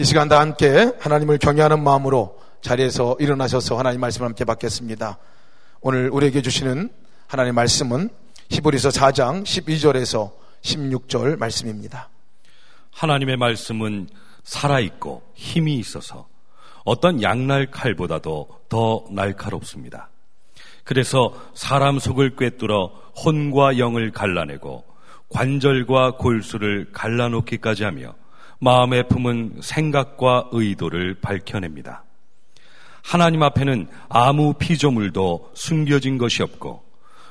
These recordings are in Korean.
이 시간 다 함께 하나님을 경외하는 마음으로 자리에서 일어나셔서 하나님 말씀을 함께 받겠습니다. 오늘 우리에게 주시는 하나님 말씀은 히브리서 4장 12절에서 16절 말씀입니다. 하나님의 말씀은 살아있고 힘이 있어서 어떤 양날 칼보다도 더 날카롭습니다. 그래서 사람 속을 꿰뚫어 혼과 영을 갈라내고 관절과 골수를 갈라놓기까지 하며 마음에 품은 생각과 의도를 밝혀냅니다. 하나님 앞에는 아무 피조물도 숨겨진 것이 없고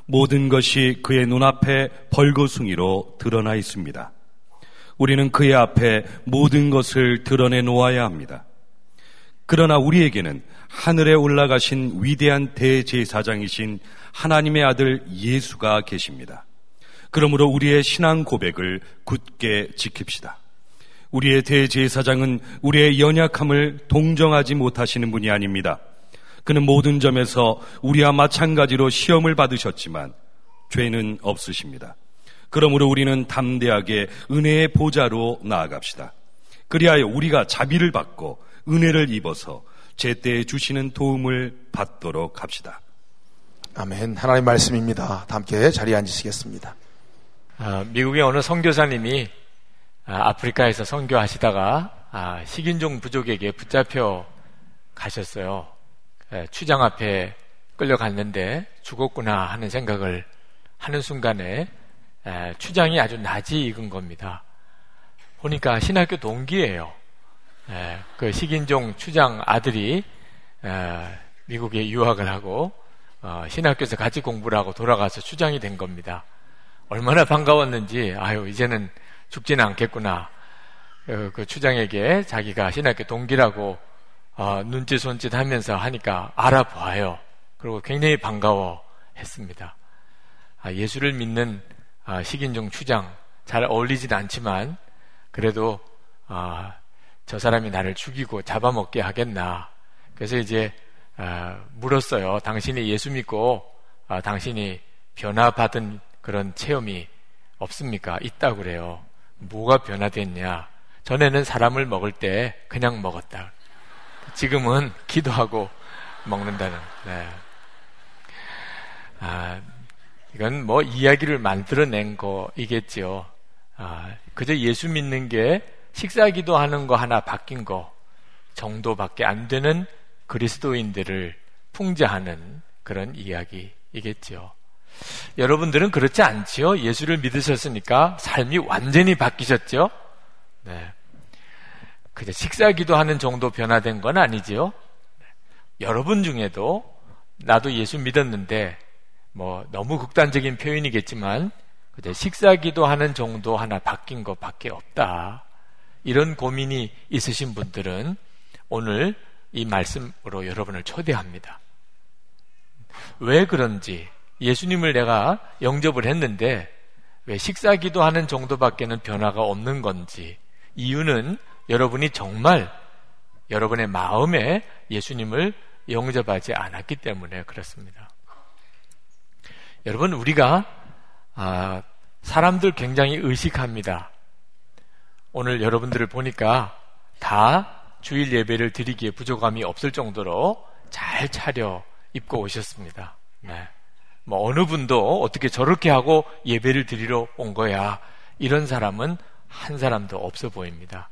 모든 것이 그의 눈앞에 벌거숭이로 드러나 있습니다. 우리는 그의 앞에 모든 것을 드러내 놓아야 합니다. 그러나 우리에게는 하늘에 올라가신 위대한 대제사장이신 하나님의 아들 예수가 계십니다. 그러므로 우리의 신앙 고백을 굳게 지킵시다. 우리의 대제사장은 우리의 연약함을 동정하지 못하시는 분이 아닙니다. 그는 모든 점에서 우리와 마찬가지로 시험을 받으셨지만 죄는 없으십니다. 그러므로 우리는 담대하게 은혜의 보좌로 나아갑시다. 그리하여 우리가 자비를 받고 은혜를 입어서 제때에 주시는 도움을 받도록 합시다. 아멘. 하나님 말씀입니다. 함께 자리에 앉으시겠습니다. 아, 미국의 어느 선교사님이 아, 프리카에서 선교하시다가 아, 식인종 부족에게 붙잡혀 가셨어요. 예, 추장 앞에 끌려갔는데 죽었구나 하는 생각을 하는 순간에 예, 추장이 아주 낮이 익은 겁니다. 보니까 신학교 동기예요. 예, 그 식인종 추장 아들이 미국에 유학을 하고 어, 신학교에서 같이 공부를 하고 돌아가서 추장이 된 겁니다. 얼마나 반가웠는지 아유 이제는 죽지는 않겠구나. 그, 그 추장에게 자기가 신학교 동기라고 어, 눈짓 손짓 하면서 하니까 알아봐요. 그리고 굉장히 반가워 했습니다. 아, 예수를 믿는 아, 식인종 추장 잘 어울리진 않지만 그래도 아, 저 사람이 나를 죽이고 잡아먹게 하겠나. 그래서 이제 아, 물었어요. 당신이 예수 믿고 아, 당신이 변화받은 그런 체험이 없습니까? 있다고 그래요. 뭐가 변화됐냐? 전에는 사람을 먹을 때 그냥 먹었다. 지금은 기도하고 먹는다는. 네. 아, 이건 뭐 이야기를 만들어낸 거이겠지요. 아, 그저 예수 믿는 게 식사 기도하는 거 하나 바뀐 거 정도밖에 안 되는 그리스도인들을 풍자하는 그런 이야기이겠지요. 여러분들은 그렇지 않지요? 예수를 믿으셨으니까 삶이 완전히 바뀌셨죠? 네. 그저 식사 기도하는 정도 변화된 건 아니지요? 여러분 중에도 나도 예수 믿었는데 뭐 너무 극단적인 표현이겠지만 그저 식사 기도하는 정도 하나 바뀐 것밖에 없다. 이런 고민이 있으신 분들은 오늘 이 말씀으로 여러분을 초대합니다. 왜 그런지 예수님을 내가 영접을 했는데 왜 식사 기도하는 정도밖에는 변화가 없는 건지 이유는 여러분이 정말 여러분의 마음에 예수님을 영접하지 않았기 때문에 그렇습니다. 여러분 우리가 아, 사람들 굉장히 의식합니다. 오늘 여러분들을 보니까 다 주일 예배를 드리기에 부족함이 없을 정도로 잘 차려 입고 오셨습니다. 네. 뭐 어느 분도 어떻게 저렇게 하고 예배를 드리러 온 거야. 이런 사람은 한 사람도 없어 보입니다.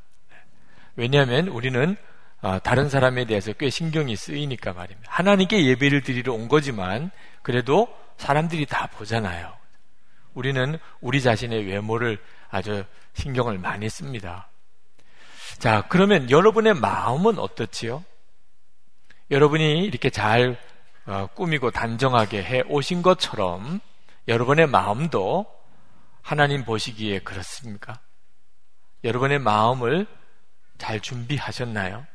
왜냐하면 우리는 아, 다른 사람에 대해서 꽤 신경이 쓰이니까 말입니다. 하나님께 예배를 드리러 온 거지만 그래도 사람들이 다 보잖아요. 우리는 우리 자신의 외모를 아주 신경을 많이 씁니다. 자, 그러면 여러분의 마음은 어떻지요? 여러분이 이렇게 잘 어, 꾸미고 단정하게 해 오신 것처럼 여러분의 마음도 하나님 보시기에 그렇습니까? 여러분의 마음을 잘 준비하셨나요?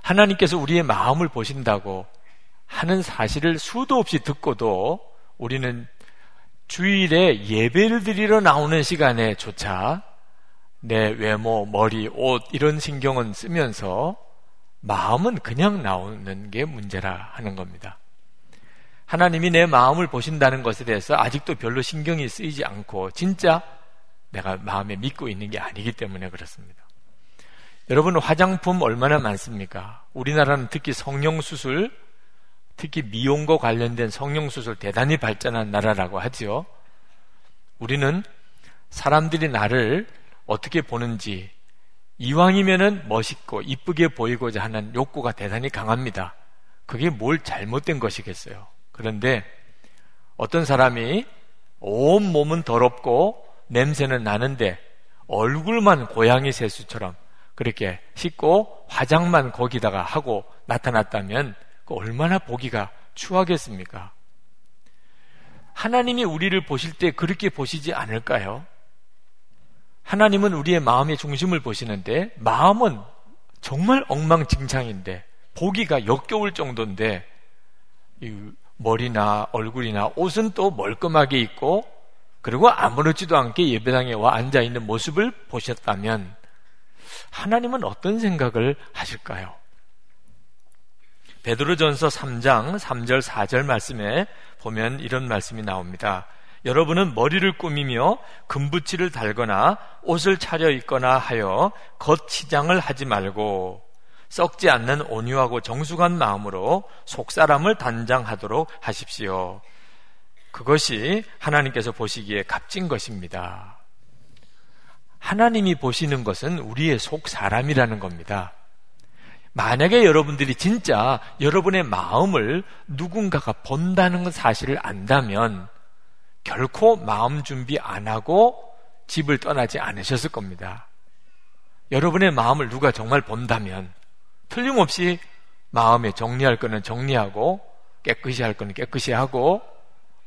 하나님께서 우리의 마음을 보신다고 하는 사실을 수도 없이 듣고도 우리는 주일에 예배를 드리러 나오는 시간에조차 내 외모, 머리, 옷 이런 신경은 쓰면서 마음은 그냥 나오는 게 문제라 하는 겁니다. 하나님이 내 마음을 보신다는 것에 대해서 아직도 별로 신경이 쓰이지 않고 진짜 내가 마음에 믿고 있는 게 아니기 때문에 그렇습니다. 여러분 화장품 얼마나 많습니까? 우리나라는 특히 성형 수술, 특히 미용과 관련된 성형 수술 대단히 발전한 나라라고 하지요. 우리는 사람들이 나를 어떻게 보는지 이왕이면은 멋있고 이쁘게 보이고자 하는 욕구가 대단히 강합니다. 그게 뭘 잘못된 것이겠어요. 그런데 어떤 사람이 온 몸은 더럽고 냄새는 나는데 얼굴만 고양이 세수처럼 그렇게 씻고 화장만 거기다가 하고 나타났다면 그 얼마나 보기가 추하겠습니까? 하나님이 우리를 보실 때 그렇게 보시지 않을까요? 하나님은 우리의 마음의 중심을 보시는데 마음은 정말 엉망진창인데 보기가 역겨울 정도인데 머리나 얼굴이나 옷은 또 멀끔하게 있고 그리고 아무렇지도 않게 예배당에 와 앉아 있는 모습을 보셨다면 하나님은 어떤 생각을 하실까요? 베드로전서 3장 3절 4절 말씀에 보면 이런 말씀이 나옵니다. 여러분은 머리를 꾸미며 금붙이를 달거나 옷을 차려 입거나 하여 겉치장을 하지 말고 썩지 않는 온유하고 정숙한 마음으로 속사람을 단장하도록 하십시오. 그것이 하나님께서 보시기에 값진 것입니다. 하나님이 보시는 것은 우리의 속 사람이라는 겁니다. 만약에 여러분들이 진짜 여러분의 마음을 누군가가 본다는 사실을 안다면 결코 마음 준비 안 하고 집을 떠나지 않으셨을 겁니다. 여러분의 마음을 누가 정말 본다면 틀림없이 마음에 정리할 거는 정리하고 깨끗이 할 거는 깨끗이 하고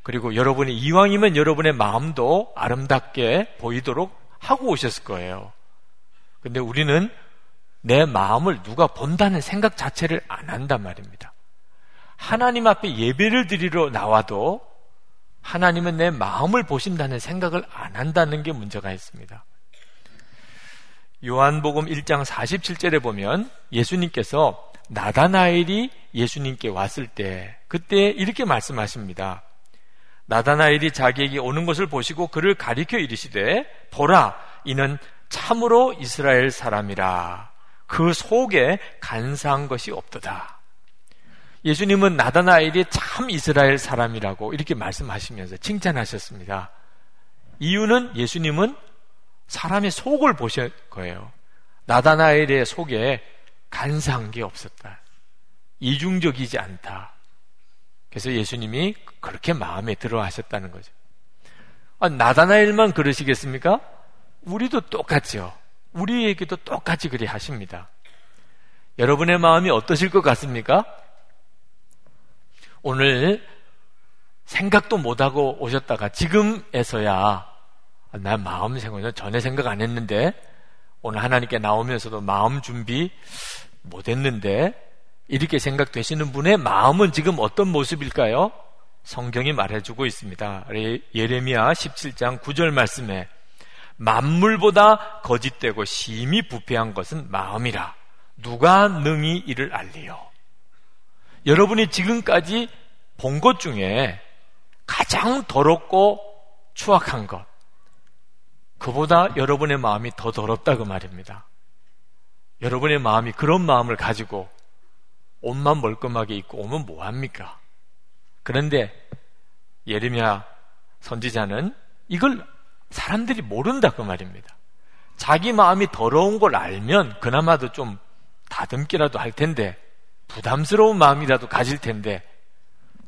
그리고 여러분이 이왕이면 여러분의 마음도 아름답게 보이도록 하고 오셨을 거예요. 근데 우리는 내 마음을 누가 본다는 생각 자체를 안 한단 말입니다. 하나님 앞에 예배를 드리러 나와도 하나님은 내 마음을 보신다는 생각을 안 한다는 게 문제가 있습니다. 요한복음 1장 47절에 보면 예수님께서 나다나엘이 예수님께 왔을 때 그때 이렇게 말씀하십니다. 나다나엘이 자기에게 오는 것을 보시고 그를 가리켜 이르시되 보라 이는 참으로 이스라엘 사람이라 그 속에 간사한 것이 없도다. 예수님은 나다나엘이 참 이스라엘 사람이라고 이렇게 말씀하시면서 칭찬하셨습니다. 이유는 예수님은 사람의 속을 보실 거예요. 나다나엘의 속에 간사한 게 없었다. 이중적이지 않다. 그래서 예수님이 그렇게 마음에 들어 하셨다는 거죠. 아, 나다나엘만 그러시겠습니까? 우리도 똑같죠. 우리에게도 똑같이 그리 하십니다. 여러분의 마음이 어떠실 것 같습니까? 오늘 생각도 못하고 오셨다가 지금에서야 난 마음 생각은 전에 생각 안 했는데 오늘 하나님께 나오면서도 마음 준비 못 했는데 이렇게 생각되시는 분의 마음은 지금 어떤 모습일까요? 성경이 말해주고 있습니다. 예레미야 17장 9절 말씀에 만물보다 거짓되고 심히 부패한 것은 마음이라 누가 능히 이를 알리요. 여러분이 지금까지 본 것 중에 가장 더럽고 추악한 것 그보다 여러분의 마음이 더 더럽다고 그 말입니다. 여러분의 마음이 그런 마음을 가지고 옷만 멀끔하게 입고 오면 뭐합니까? 그런데 예레미야 선지자는 이걸 사람들이 모른다 그 말입니다. 자기 마음이 더러운 걸 알면 그나마도 좀 다듬기라도 할 텐데 부담스러운 마음이라도 가질 텐데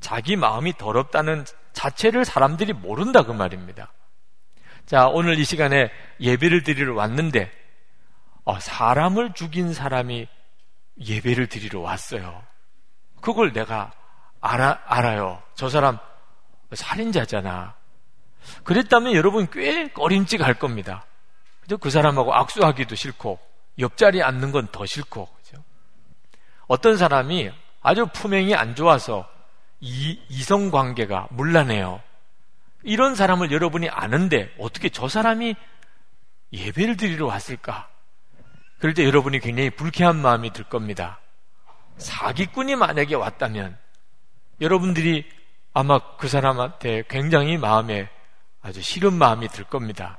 자기 마음이 더럽다는 자체를 사람들이 모른다 그 말입니다. 자, 오늘 이 시간에 예배를 드리러 왔는데, 어, 사람을 죽인 사람이 예배를 드리러 왔어요. 그걸 내가 알아, 알아요. 저 사람 살인자잖아. 그랬다면 여러분 꽤 꺼림칙 할 겁니다. 그 사람하고 악수하기도 싫고, 옆자리에 앉는 건 더 싫고? 어떤 사람이 아주 품행이 안 좋아서 이, 이성 관계가 물란해요. 이런 사람을 여러분이 아는데 어떻게 저 사람이 예배를 드리러 왔을까? 그럴 때 여러분이 굉장히 불쾌한 마음이 들 겁니다. 사기꾼이 만약에 왔다면 여러분들이 아마 그 사람한테 굉장히 마음에 아주 싫은 마음이 들 겁니다.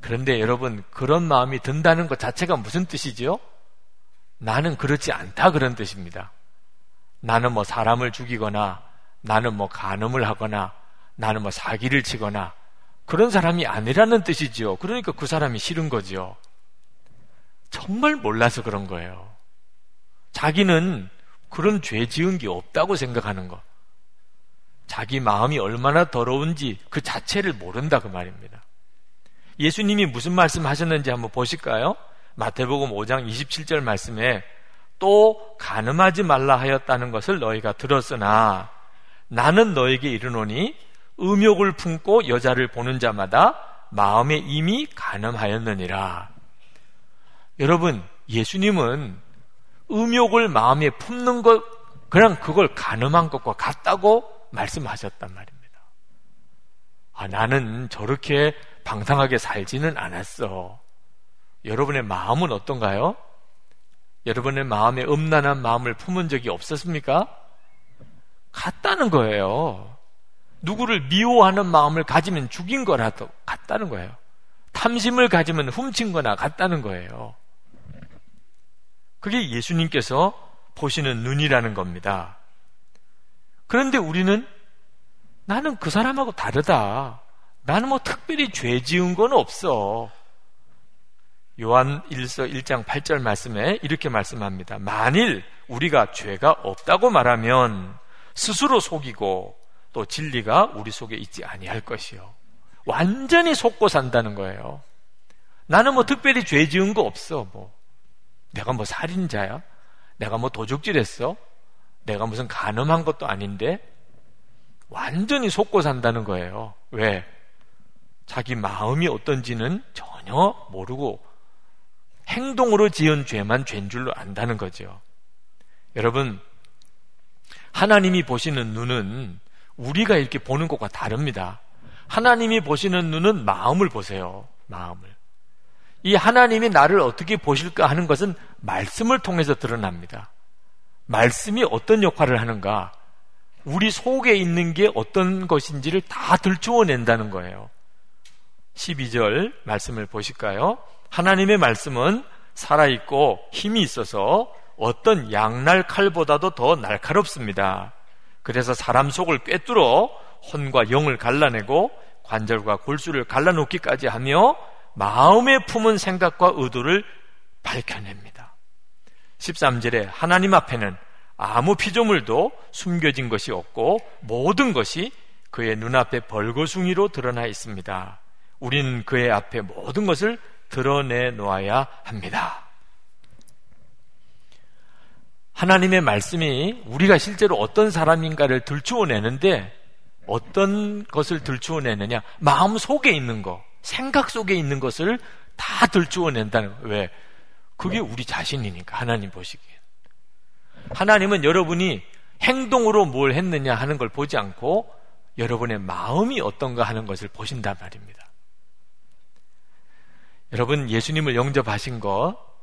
그런데 여러분, 그런 마음이 든다는 것 자체가 무슨 뜻이죠? 나는 그렇지 않다 그런 뜻입니다. 나는 뭐 사람을 죽이거나 나는 뭐 간음을 하거나 나는 뭐 사기를 치거나 그런 사람이 아니라는 뜻이죠. 그러니까 그 사람이 싫은 거죠. 정말 몰라서 그런 거예요. 자기는 그런 죄 지은 게 없다고 생각하는 거. 자기 마음이 얼마나 더러운지 그 자체를 모른다 그 말입니다. 예수님이 무슨 말씀 하셨는지 한번 보실까요? 마태복음 5장 27절 말씀에 또 가늠하지 말라 하였다는 것을 너희가 들었으나 나는 너에게 이르노니 음욕을 품고 여자를 보는 자마다 마음에 이미 가늠하였느니라. 여러분, 예수님은 음욕을 마음에 품는 것, 그냥 그걸 가늠한 것과 같다고 말씀하셨단 말입니다. 아, 나는 저렇게 방탕하게 살지는 않았어. 여러분의 마음은 어떤가요? 여러분의 마음에 음란한 마음을 품은 적이 없었습니까? 같다는 거예요. 누구를 미워하는 마음을 가지면 죽인 거라도 같다는 거예요. 탐심을 가지면 훔친 거나 같다는 거예요. 그게 예수님께서 보시는 눈이라는 겁니다. 그런데 우리는 나는 그 사람하고 다르다. 나는 뭐 특별히 죄 지은 건 없어. 요한 1서 1장 8절 말씀에 이렇게 말씀합니다. 만일 우리가 죄가 없다고 말하면 스스로 속이고 또 진리가 우리 속에 있지 아니할 것이요. 완전히 속고 산다는 거예요. 나는 뭐 특별히 죄 지은 거 없어. 뭐 내가 뭐 살인자야? 내가 뭐 도둑질했어? 내가 무슨 가늠한 것도 아닌데 완전히 속고 산다는 거예요. 왜? 자기 마음이 어떤지는 전혀 모르고 행동으로 지은 죄만 죄인 줄로 안다는 거죠. 여러분, 하나님이 보시는 눈은 우리가 이렇게 보는 것과 다릅니다. 하나님이 보시는 눈은 마음을 보세요. 마음을. 이 하나님이 나를 어떻게 보실까 하는 것은 말씀을 통해서 드러납니다. 말씀이 어떤 역할을 하는가? 우리 속에 있는 게 어떤 것인지를 다 들추어낸다는 거예요. 12절 말씀을 보실까요? 하나님의 말씀은 살아있고 힘이 있어서 어떤 양날 칼보다도 더 날카롭습니다. 그래서 사람 속을 꿰뚫어 혼과 영을 갈라내고 관절과 골수를 갈라놓기까지 하며 마음에 품은 생각과 의도를 밝혀냅니다. 13절에 하나님 앞에는 아무 피조물도 숨겨진 것이 없고 모든 것이 그의 눈앞에 벌거숭이로 드러나 있습니다. 우리는 그의 앞에 모든 것을 드러내 놓아야 합니다. 하나님의 말씀이 우리가 실제로 어떤 사람인가를 들추어내는데 어떤 것을 들추어내느냐? 마음 속에 있는 거, 생각 속에 있는 것을 다 들추어낸다는 거. 왜? 그게 우리 자신이니까 하나님 보시기에. 하나님은 여러분이 행동으로 뭘 했느냐 하는 걸 보지 않고 여러분의 마음이 어떤가 하는 것을 보신단 말입니다. 여러분 예수님을 영접하신 거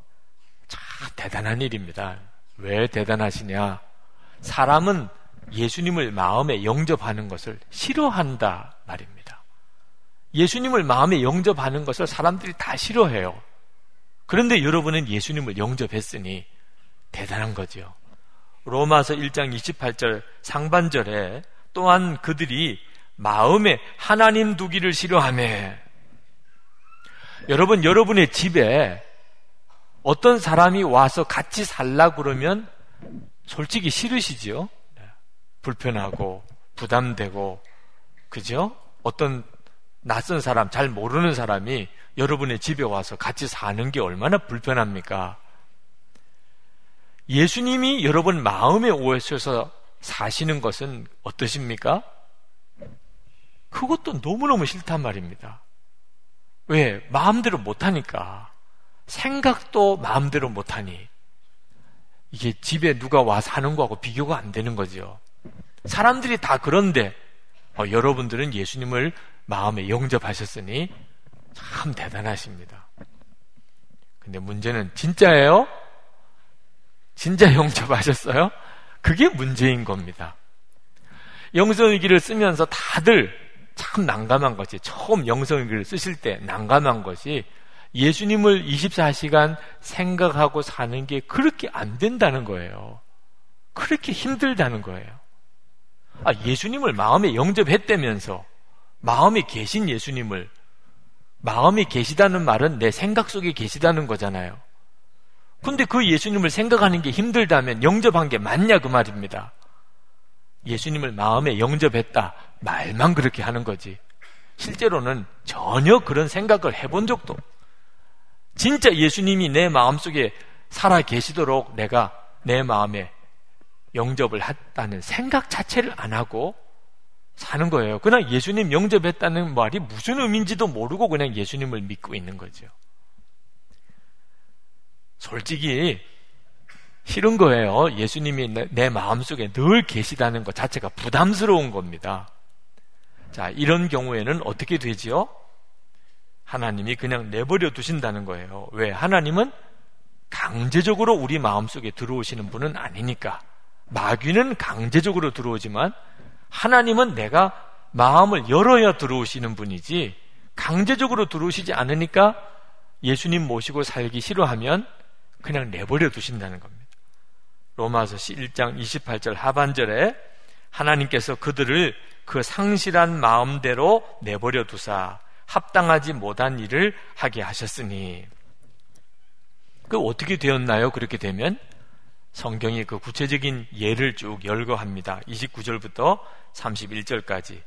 참 대단한 일입니다. 왜 대단하시냐? 사람은 예수님을 마음에 영접하는 것을 싫어한다 말입니다. 예수님을 마음에 영접하는 것을 사람들이 다 싫어해요. 그런데 여러분은 예수님을 영접했으니 대단한 거죠. 로마서 1장 28절 상반절에 또한 그들이 마음에 하나님 두기를 싫어하며 여러분, 여러분의 집에 어떤 사람이 와서 같이 살라 그러면 솔직히 싫으시죠? 네. 불편하고 부담되고 그죠? 어떤 낯선 사람, 잘 모르는 사람이 여러분의 집에 와서 같이 사는 게 얼마나 불편합니까? 예수님이 여러분 마음에 오셔서 사시는 것은 어떠십니까? 그것도 너무너무 싫단 말입니다. 왜? 마음대로 못하니까. 생각도 마음대로 못하니. 이게 집에 누가 와 사는 거하고 비교가 안 되는 거죠. 사람들이 다 그런데 어, 여러분들은 예수님을 마음에 영접하셨으니 참 대단하십니다. 근데 문제는 진짜예요? 진짜 영접하셨어요? 그게 문제인 겁니다. 영성일기를 쓰면서 다들 참 난감한 것이 처음 영성일기를 쓰실 때 난감한 것이 예수님을 24시간 생각하고 사는 게 그렇게 안 된다는 거예요. 그렇게 힘들다는 거예요. 아, 예수님을 마음에 영접했다면서 마음에 계신 예수님을 마음에 계시다는 말은 내 생각 속에 계시다는 거잖아요. 근데 그 예수님을 생각하는 게 힘들다면 영접한 게 맞냐 그 말입니다. 예수님을 마음에 영접했다. 말만 그렇게 하는 거지. 실제로는 전혀 그런 생각을 해본 적도 진짜 예수님이 내 마음속에 살아 계시도록 내가 내 마음에 영접을 했다는 생각 자체를 안 하고 사는 거예요. 그냥 예수님 영접했다는 말이 무슨 의미인지도 모르고 그냥 예수님을 믿고 있는 거죠. 솔직히 싫은 거예요. 예수님이 내 마음속에 늘 계시다는 것 자체가 부담스러운 겁니다. 자, 이런 경우에는 어떻게 되지요? 하나님이 그냥 내버려 두신다는 거예요. 왜? 하나님은 강제적으로 우리 마음속에 들어오시는 분은 아니니까. 마귀는 강제적으로 들어오지만 하나님은 내가 마음을 열어야 들어오시는 분이지 강제적으로 들어오시지 않으니까 예수님 모시고 살기 싫어하면 그냥 내버려 두신다는 겁니다. 로마서 1장 28절 하반절에 하나님께서 그들을 그 상실한 마음대로 내버려 두사 합당하지 못한 일을 하게 하셨으니 그 어떻게 되었나요? 그렇게 되면 성경이 그 구체적인 예를 쭉 열거합니다. 29절부터 31절까지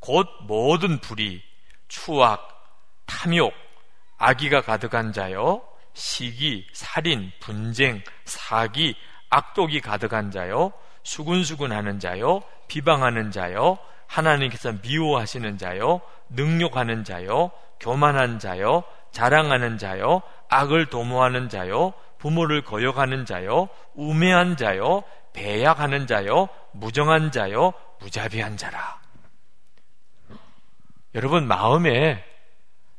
곧 모든 불의, 추악, 탐욕, 악의가 가득한 자요, 시기, 살인, 분쟁, 사기, 악독이 가득한 자요, 수군수군 하는 자요, 비방하는 자요, 하나님께서 미워하시는 자요, 능욕하는 자요, 교만한 자요, 자랑하는 자요, 악을 도모하는 자요, 부모를 거역하는 자요, 우매한 자요, 배약하는 자요, 무정한 자요, 무자비한 자라. 여러분 마음에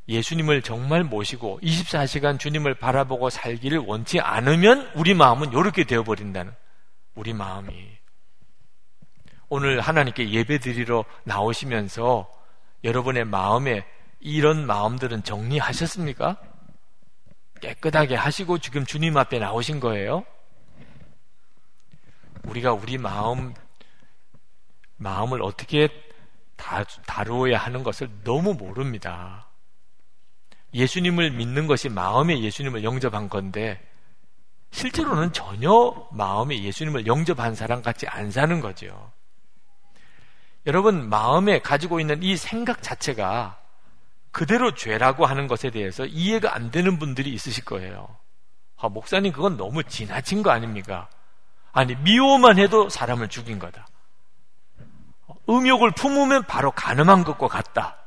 예수님을 정말 모시고 24시간 주님을 바라보고 살기를 원치 않으면 우리 마음은 이렇게 되어버린다는 우리 마음이 오늘 하나님께 예배 드리러 나오시면서 여러분의 마음에 이런 마음들은 정리하셨습니까? 깨끗하게 하시고 지금 주님 앞에 나오신 거예요? 우리가 우리 마음, 마음을 어떻게 다, 다루어야 하는 것을 너무 모릅니다. 예수님을 믿는 것이 마음에 예수님을 영접한 건데, 실제로는 전혀 마음에 예수님을 영접한 사람 같이 안 사는 거죠. 여러분, 마음에 가지고 있는 이 생각 자체가 그대로 죄라고 하는 것에 대해서 이해가 안 되는 분들이 있으실 거예요. 아, 목사님, 그건 너무 지나친 거 아닙니까? 아니, 미워만 해도 사람을 죽인 거다. 음욕을 품으면 바로 가늠한 것과 같다.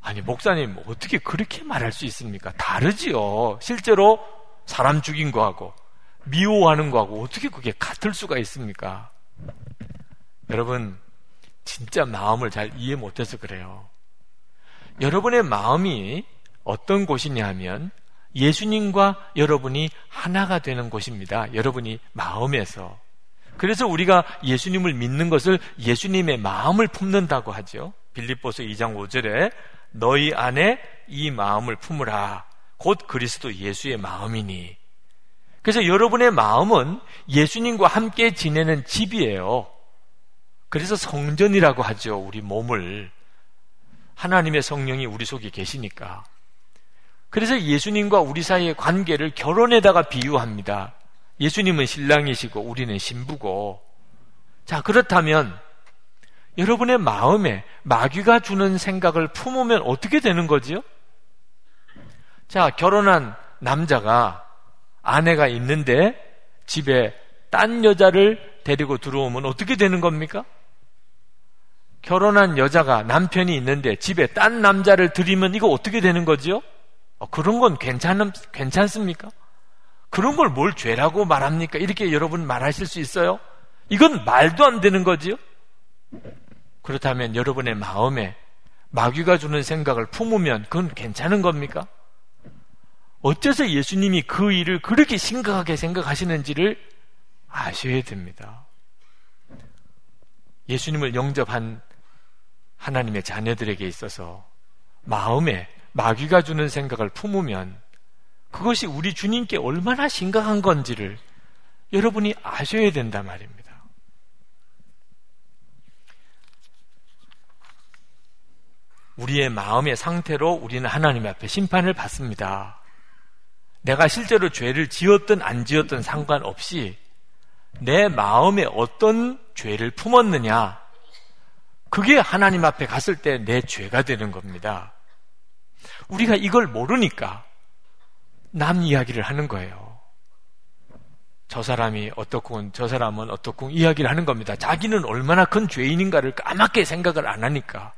아니, 목사님, 어떻게 그렇게 말할 수 있습니까? 다르지요. 실제로 사람 죽인 거하고, 미워하는 거하고, 어떻게 그게 같을 수가 있습니까? 여러분, 진짜 마음을 잘 이해 못해서 그래요. 여러분의 마음이 어떤 곳이냐 하면 예수님과 여러분이 하나가 되는 곳입니다. 여러분이 마음에서. 그래서 우리가 예수님을 믿는 것을 예수님의 마음을 품는다고 하죠. 빌립보서 2장 5절에 너희 안에 이 마음을 품으라. 곧 그리스도 예수의 마음이니. 그래서 여러분의 마음은 예수님과 함께 지내는 집이에요. 그래서 성전이라고 하죠. 우리 몸을. 하나님의 성령이 우리 속에 계시니까. 그래서 예수님과 우리 사이의 관계를 결혼에다가 비유합니다. 예수님은 신랑이시고 우리는 신부고. 자, 그렇다면 여러분의 마음에 마귀가 주는 생각을 품으면 어떻게 되는 거지요? 자, 결혼한 남자가 아내가 있는데 집에 딴 여자를 데리고 들어오면 어떻게 되는 겁니까? 결혼한 여자가 남편이 있는데 집에 딴 남자를 들이면 이거 어떻게 되는 거지요? 어, 그런 건 괜찮, 괜찮습니까? 그런 걸 뭘 죄라고 말합니까? 이렇게 여러분 말하실 수 있어요? 이건 말도 안 되는 거지요? 그렇다면 여러분의 마음에 마귀가 주는 생각을 품으면 그건 괜찮은 겁니까? 어째서 예수님이 그 일을 그렇게 심각하게 생각하시는지를 아셔야 됩니다. 예수님을 영접한 하나님의 자녀들에게 있어서 마음에 마귀가 주는 생각을 품으면 그것이 우리 주님께 얼마나 심각한 건지를 여러분이 아셔야 된단 말입니다. 우리의 마음의 상태로 우리는 하나님 앞에 심판을 받습니다. 내가 실제로 죄를 지었든 안 지었든 상관없이 내 마음에 어떤 죄를 품었느냐, 그게 하나님 앞에 갔을 때 내 죄가 되는 겁니다. 우리가 이걸 모르니까 남 이야기를 하는 거예요. 저 사람이 어떻군, 저 사람은 어떻군 이야기를 하는 겁니다. 자기는 얼마나 큰 죄인인가를 까맣게 생각을 안 하니까.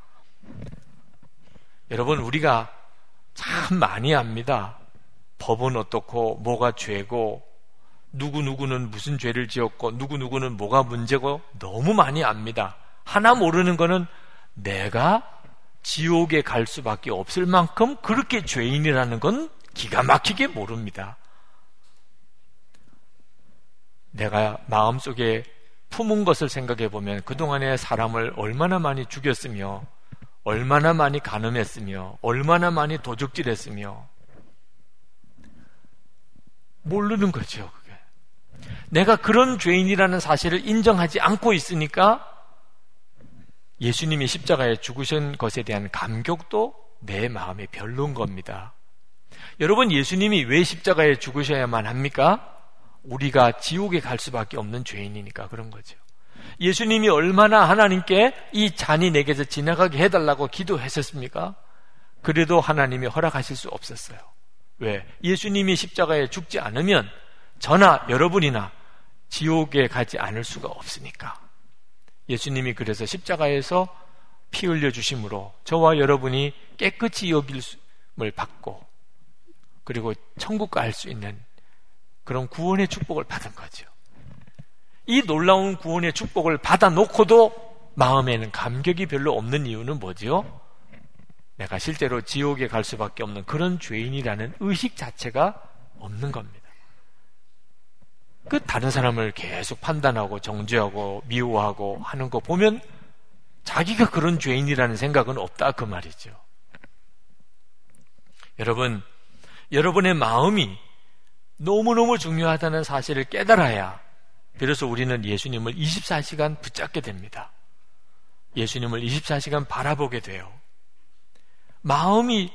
여러분, 우리가 참 많이 압니다. 법은 어떻고, 뭐가 죄고, 누구누구는 무슨 죄를 지었고, 누구누구는 뭐가 문제고, 너무 많이 압니다. 하나 모르는 거는 내가 지옥에 갈 수밖에 없을 만큼 그렇게 죄인이라는 건 기가 막히게 모릅니다. 내가 마음속에 품은 것을 생각해 보면 그동안에 사람을 얼마나 많이 죽였으며 얼마나 많이 가늠했으며 얼마나 많이 도적질했으며 모르는 거죠. 그게. 내가 그런 죄인이라는 사실을 인정하지 않고 있으니까 예수님이 십자가에 죽으신 것에 대한 감격도 내 마음에 별로인 겁니다. 여러분, 예수님이 왜 십자가에 죽으셔야만 합니까? 우리가 지옥에 갈 수밖에 없는 죄인이니까 그런 거죠. 예수님이 얼마나 하나님께 이 잔이 내게서 지나가게 해달라고 기도했었습니까? 그래도 하나님이 허락하실 수 없었어요. 왜? 예수님이 십자가에 죽지 않으면 저나 여러분이나 지옥에 가지 않을 수가 없으니까. 예수님이 그래서 십자가에서 피 흘려 주심으로 저와 여러분이 깨끗이 여길을 받고 그리고 천국 갈 수 있는 그런 구원의 축복을 받은 거죠. 이 놀라운 구원의 축복을 받아 놓고도 마음에는 감격이 별로 없는 이유는 뭐지요? 내가 실제로 지옥에 갈 수밖에 없는 그런 죄인이라는 의식 자체가 없는 겁니다. 그 다른 사람을 계속 판단하고 정죄하고 미워하고 하는 거 보면 자기가 그런 죄인이라는 생각은 없다 그 말이죠. 여러분, 여러분의 마음이 너무너무 중요하다는 사실을 깨달아야 그래서 우리는 예수님을 24시간 붙잡게 됩니다. 예수님을 24시간 바라보게 돼요. 마음이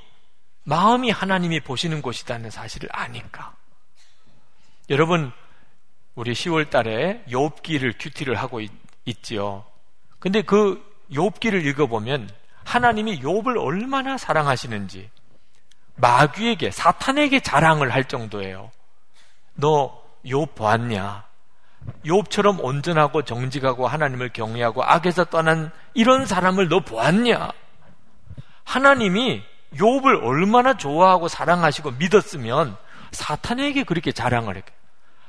마음이 하나님이 보시는 곳이라는 사실을 아니까. 여러분 우리 10월 달에 욥기를 큐티를 하고 있, 지요 근데 그 욥기를 읽어 보면 하나님이 욥을 얼마나 사랑하시는지 마귀에게 사탄에게 자랑을 할 정도예요. 너 욥 보았냐? 욥처럼 온전하고 정직하고 하나님을 경외하고 악에서 떠난 이런 사람을 너 보았냐? 하나님이 욥을 얼마나 좋아하고 사랑하시고 믿었으면 사탄에게 그렇게 자랑을 했게.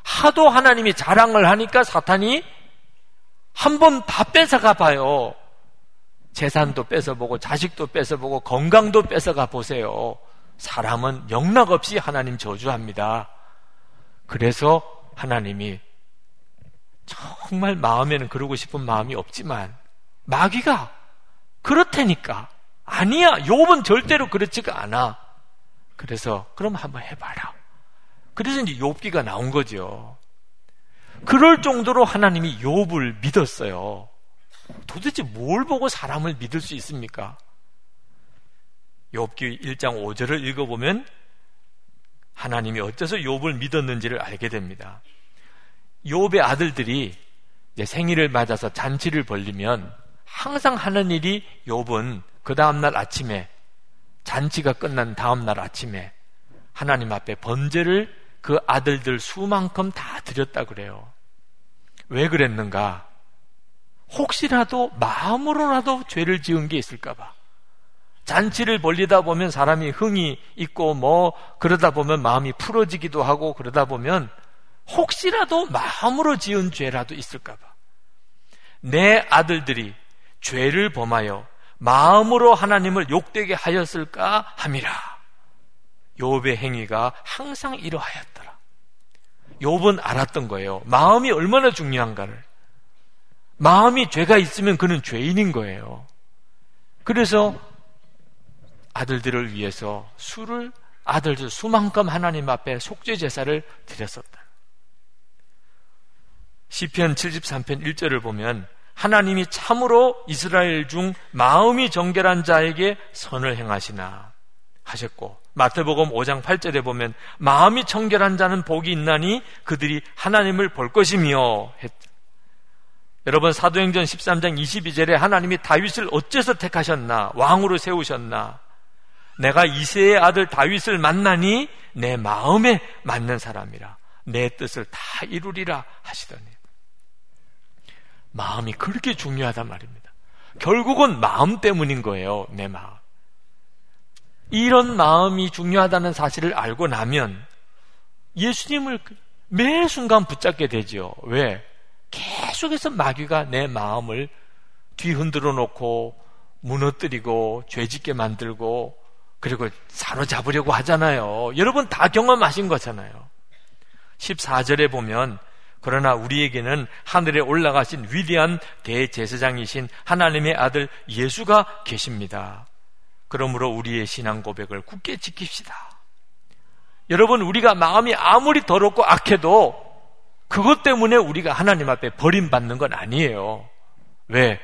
하도 하나님이 자랑을 하니까 사탄이 한 번 다 뺏어가 봐요. 재산도 뺏어보고 자식도 뺏어보고 건강도 뺏어가 보세요. 사람은 영락 없이 하나님 저주합니다. 그래서 하나님이 정말 마음에는 그러고 싶은 마음이 없지만 마귀가 그렇다니까 아니야. 욥은 절대로 그렇지가 않아. 그래서 그럼 한번 해봐라. 그래서 이제 욥기가 나온 거죠 그럴 정도로 하나님이 욥을 믿었어요. 도대체 뭘 보고 사람을 믿을 수 있습니까? 욥기 1장 5절을 읽어보면 하나님이 어째서 욥을 믿었는지를 알게 됩니다. 욥의 아들들이 생일을 맞아서 잔치를 벌리면 항상 하는 일이 욥은 그 다음날 아침에 잔치가 끝난 다음날 아침에 하나님 앞에 번제를 그 아들들 수만큼 다 드렸다 그래요. 왜 그랬는가? 혹시라도 마음으로라도 죄를 지은 게 있을까봐. 잔치를 벌리다 보면 사람이 흥이 있고 뭐 그러다 보면 마음이 풀어지기도 하고 그러다 보면 혹시라도 마음으로 지은 죄라도 있을까봐. 내 아들들이 죄를 범하여 마음으로 하나님을 욕되게 하였을까 함이라. 욥의 행위가 항상 이러하였더라. 욥은 알았던 거예요. 마음이 얼마나 중요한가를. 마음이 죄가 있으면 그는 죄인인 거예요. 그래서 아들들을 위해서 술을 아들들 수만큼 하나님 앞에 속죄 제사를 드렸었다. 시편 73편 1절을 보면 하나님이 참으로 이스라엘 중 마음이 정결한 자에게 선을 행하시나 하셨고 마태복음 5장 8절에 보면 마음이 청결한 자는 복이 있나니 그들이 하나님을 볼 것이며 했. 여러분 사도행전 13장 22절에 하나님이 다윗을 어째서 택하셨나 왕으로 세우셨나 내가 이세의 아들 다윗을 만나니 내 마음에 맞는 사람이라 내 뜻을 다 이루리라 하시더니 마음이 그렇게 중요하단 말입니다. 결국은 마음 때문인 거예요. 내 마음. 이런 마음이 중요하다는 사실을 알고 나면 예수님을 매 순간 붙잡게 되죠. 왜? 계속해서 마귀가 내 마음을 뒤흔들어 놓고 무너뜨리고 죄짓게 만들고 그리고 사로잡으려고 하잖아요. 여러분 다 경험하신 거잖아요. 14절에 보면 그러나 우리에게는 하늘에 올라가신 위대한 대제사장이신 하나님의 아들 예수가 계십니다. 그러므로 우리의 신앙 고백을 굳게 지킵시다. 여러분, 우리가 마음이 아무리 더럽고 악해도 그것 때문에 우리가 하나님 앞에 버림받는 건 아니에요. 왜?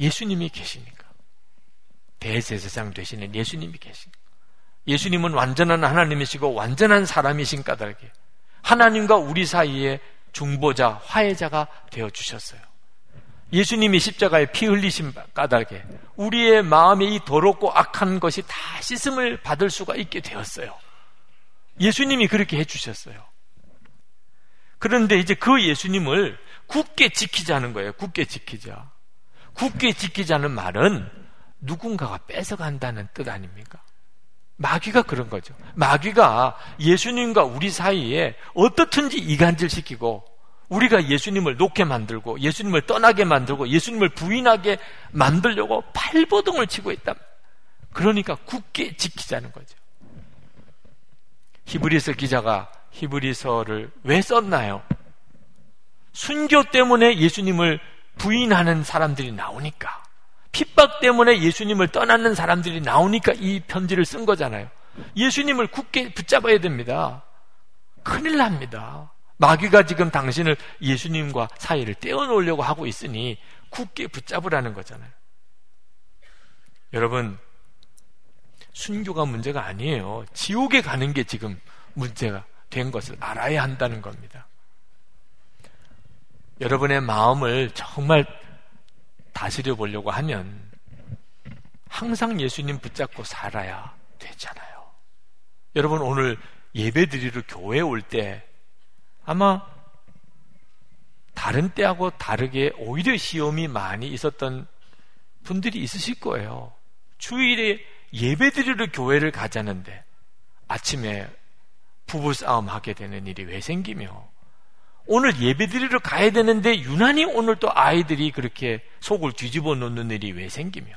예수님이 계시니까. 대제사장 되시는 예수님이 계시니까. 예수님은 완전한 하나님이시고 완전한 사람이신 까닭에 하나님과 우리 사이에 중보자, 화해자가 되어 주셨어요. 예수님이 십자가에 피 흘리신 까닭에 우리의 마음에 이 더럽고 악한 것이 다 씻음을 받을 수가 있게 되었어요. 예수님이 그렇게 해주셨어요. 그런데 이제 그 예수님을 굳게 지키자는 거예요. 굳게 지키자. 굳게 지키자는 말은 누군가가 뺏어간다는 뜻 아닙니까? 마귀가 그런 거죠. 마귀가 예수님과 우리 사이에 어떻든지 이간질 시키고 우리가 예수님을 놓게 만들고 예수님을 떠나게 만들고 예수님을 부인하게 만들려고 팔보등을 치고 있다. 그러니까 굳게 지키자는 거죠. 히브리서 기자가 히브리서를 왜 썼나요? 순교 때문에 예수님을 부인하는 사람들이 나오니까 핍박 때문에 예수님을 떠나는 사람들이 나오니까 이 편지를 쓴 거잖아요. 예수님을 굳게 붙잡아야 됩니다. 큰일 납니다. 마귀가 지금 당신을 예수님과 사이를 떼어놓으려고 하고 있으니 굳게 붙잡으라는 거잖아요. 여러분, 순교가 문제가 아니에요. 지옥에 가는 게 지금 문제가 된 것을 알아야 한다는 겁니다. 여러분의 마음을 정말 다스려 보려고 하면 항상 예수님 붙잡고 살아야 되잖아요. 여러분 오늘 예배 드리러 교회 올 때 아마 다른 때하고 다르게 오히려 시험이 많이 있었던 분들이 있으실 거예요. 주일에 예배 드리러 교회를 가자는데 아침에 부부싸움 하게 되는 일이 왜 생기며 오늘 예배드리러 가야 되는데 유난히 오늘 또 아이들이 그렇게 속을 뒤집어 놓는 일이 왜 생기며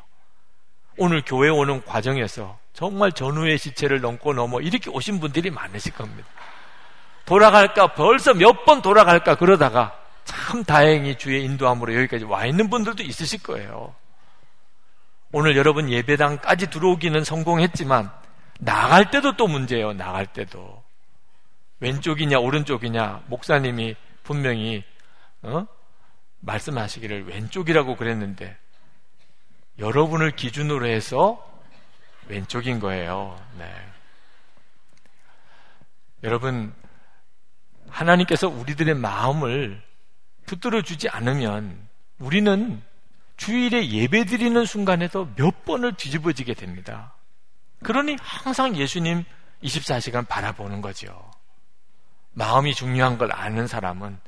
오늘 교회 오는 과정에서 정말 전후의 시체를 넘고 넘어 이렇게 오신 분들이 많으실 겁니다. 돌아갈까 벌써 몇 번 돌아갈까 그러다가 참 다행히 주의 인도함으로 여기까지 와 있는 분들도 있으실 거예요. 오늘 여러분 예배당까지 들어오기는 성공했지만 나갈 때도 또 문제예요. 나갈 때도. 왼쪽이냐 오른쪽이냐 목사님이 분명히 어? 말씀하시기를 왼쪽이라고 그랬는데 여러분을 기준으로 해서 왼쪽인 거예요. 네. 여러분 하나님께서 우리들의 마음을 붙들어 주지 않으면 우리는 주일에 예배 드리는 순간에도 몇 번을 뒤집어지게 됩니다. 그러니 항상 예수님 24시간 바라보는 거죠. 마음이 중요한 걸 아는 사람은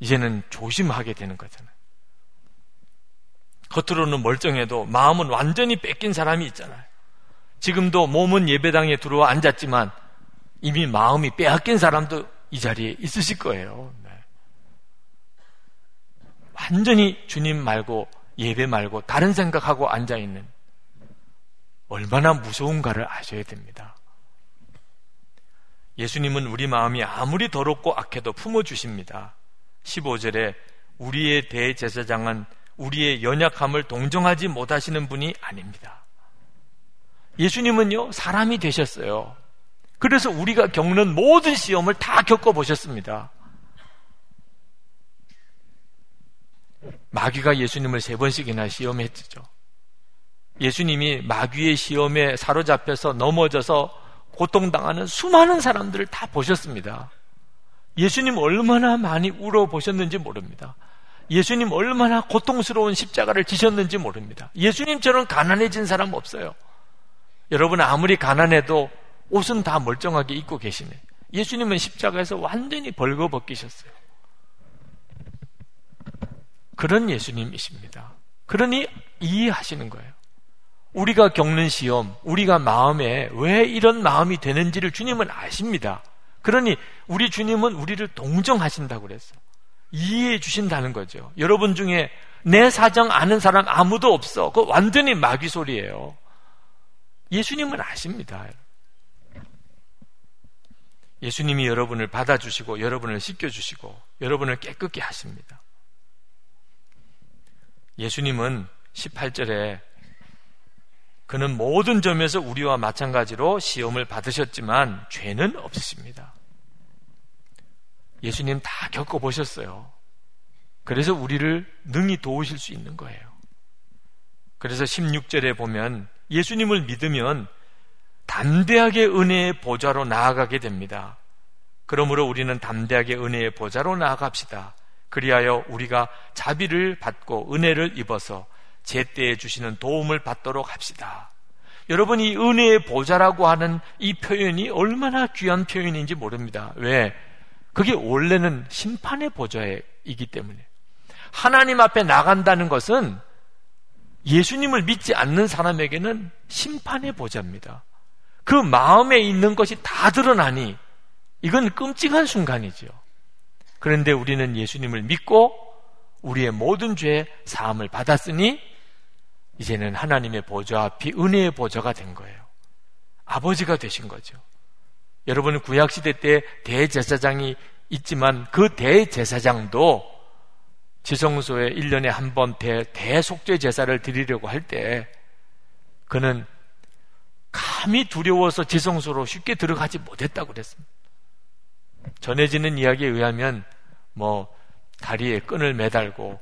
이제는 조심하게 되는 거잖아요. 겉으로는 멀쩡해도 마음은 완전히 뺏긴 사람이 있잖아요. 지금도 몸은 예배당에 들어와 앉았지만 이미 마음이 빼앗긴 사람도 이 자리에 있으실 거예요. 네. 완전히 주님 말고 예배 말고 다른 생각하고 앉아 있는 얼마나 무서운가를 아셔야 됩니다. 예수님은 우리 마음이 아무리 더럽고 악해도 품어주십니다. 15절에 우리의 대제사장은 우리의 연약함을 동정하지 못하시는 분이 아닙니다. 예수님은요, 사람이 되셨어요. 그래서 우리가 겪는 모든 시험을 다 겪어보셨습니다. 마귀가 예수님을 세 번씩이나 시험했죠. 예수님이 마귀의 시험에 사로잡혀서 넘어져서 고통당하는 수많은 사람들을 다 보셨습니다. 예수님 얼마나 많이 울어보셨는지 모릅니다. 예수님 얼마나 고통스러운 십자가를 지셨는지 모릅니다. 예수님처럼 가난해진 사람 없어요. 여러분 아무리 가난해도 옷은 다 멀쩡하게 입고 계시네. 예수님은 십자가에서 완전히 벌거벗기셨어요. 그런 예수님이십니다. 그러니 이해하시는 거예요. 우리가 겪는 시험, 우리가 마음에 왜 이런 마음이 되는지를 주님은 아십니다. 그러니 우리 주님은 우리를 동정하신다고 그랬어요. 이해해 주신다는 거죠. 여러분 중에 내 사정 아는 사람 아무도 없어. 그 완전히 마귀 소리예요. 예수님은 아십니다. 예수님이 여러분을 받아주시고 여러분을 씻겨주시고 여러분을 깨끗게 하십니다. 예수님은 18절에 그는 모든 점에서 우리와 마찬가지로 시험을 받으셨지만 죄는 없으십니다. 예수님 다 겪어보셨어요. 그래서 우리를 능히 도우실 수 있는 거예요. 그래서 16절에 보면 예수님을 믿으면 담대하게 은혜의 보좌로 나아가게 됩니다. 그러므로 우리는 담대하게 은혜의 보좌로 나아갑시다. 그리하여 우리가 자비를 받고 은혜를 입어서 제때에 주시는 도움을 받도록 합시다. 여러분 이 은혜의 보좌라고 하는 이 표현이 얼마나 귀한 표현인지 모릅니다. 왜? 그게 원래는 심판의 보좌이기 때문에 하나님 앞에 나간다는 것은 예수님을 믿지 않는 사람에게는 심판의 보좌입니다. 그 마음에 있는 것이 다 드러나니 이건 끔찍한 순간이죠. 그런데 우리는 예수님을 믿고 우리의 모든 죄 사함을 받았으니 이제는 하나님의 보좌 앞이 은혜의 보좌가 된 거예요. 아버지가 되신 거죠. 여러분 구약 시대 때 대제사장이 있지만 그 대제사장도 지성소에 1년에 한 번 대속죄 제사를 드리려고 할 때 그는 감히 두려워서 지성소로 쉽게 들어가지 못했다고 그랬습니다. 전해지는 이야기에 의하면 뭐 다리에 끈을 매달고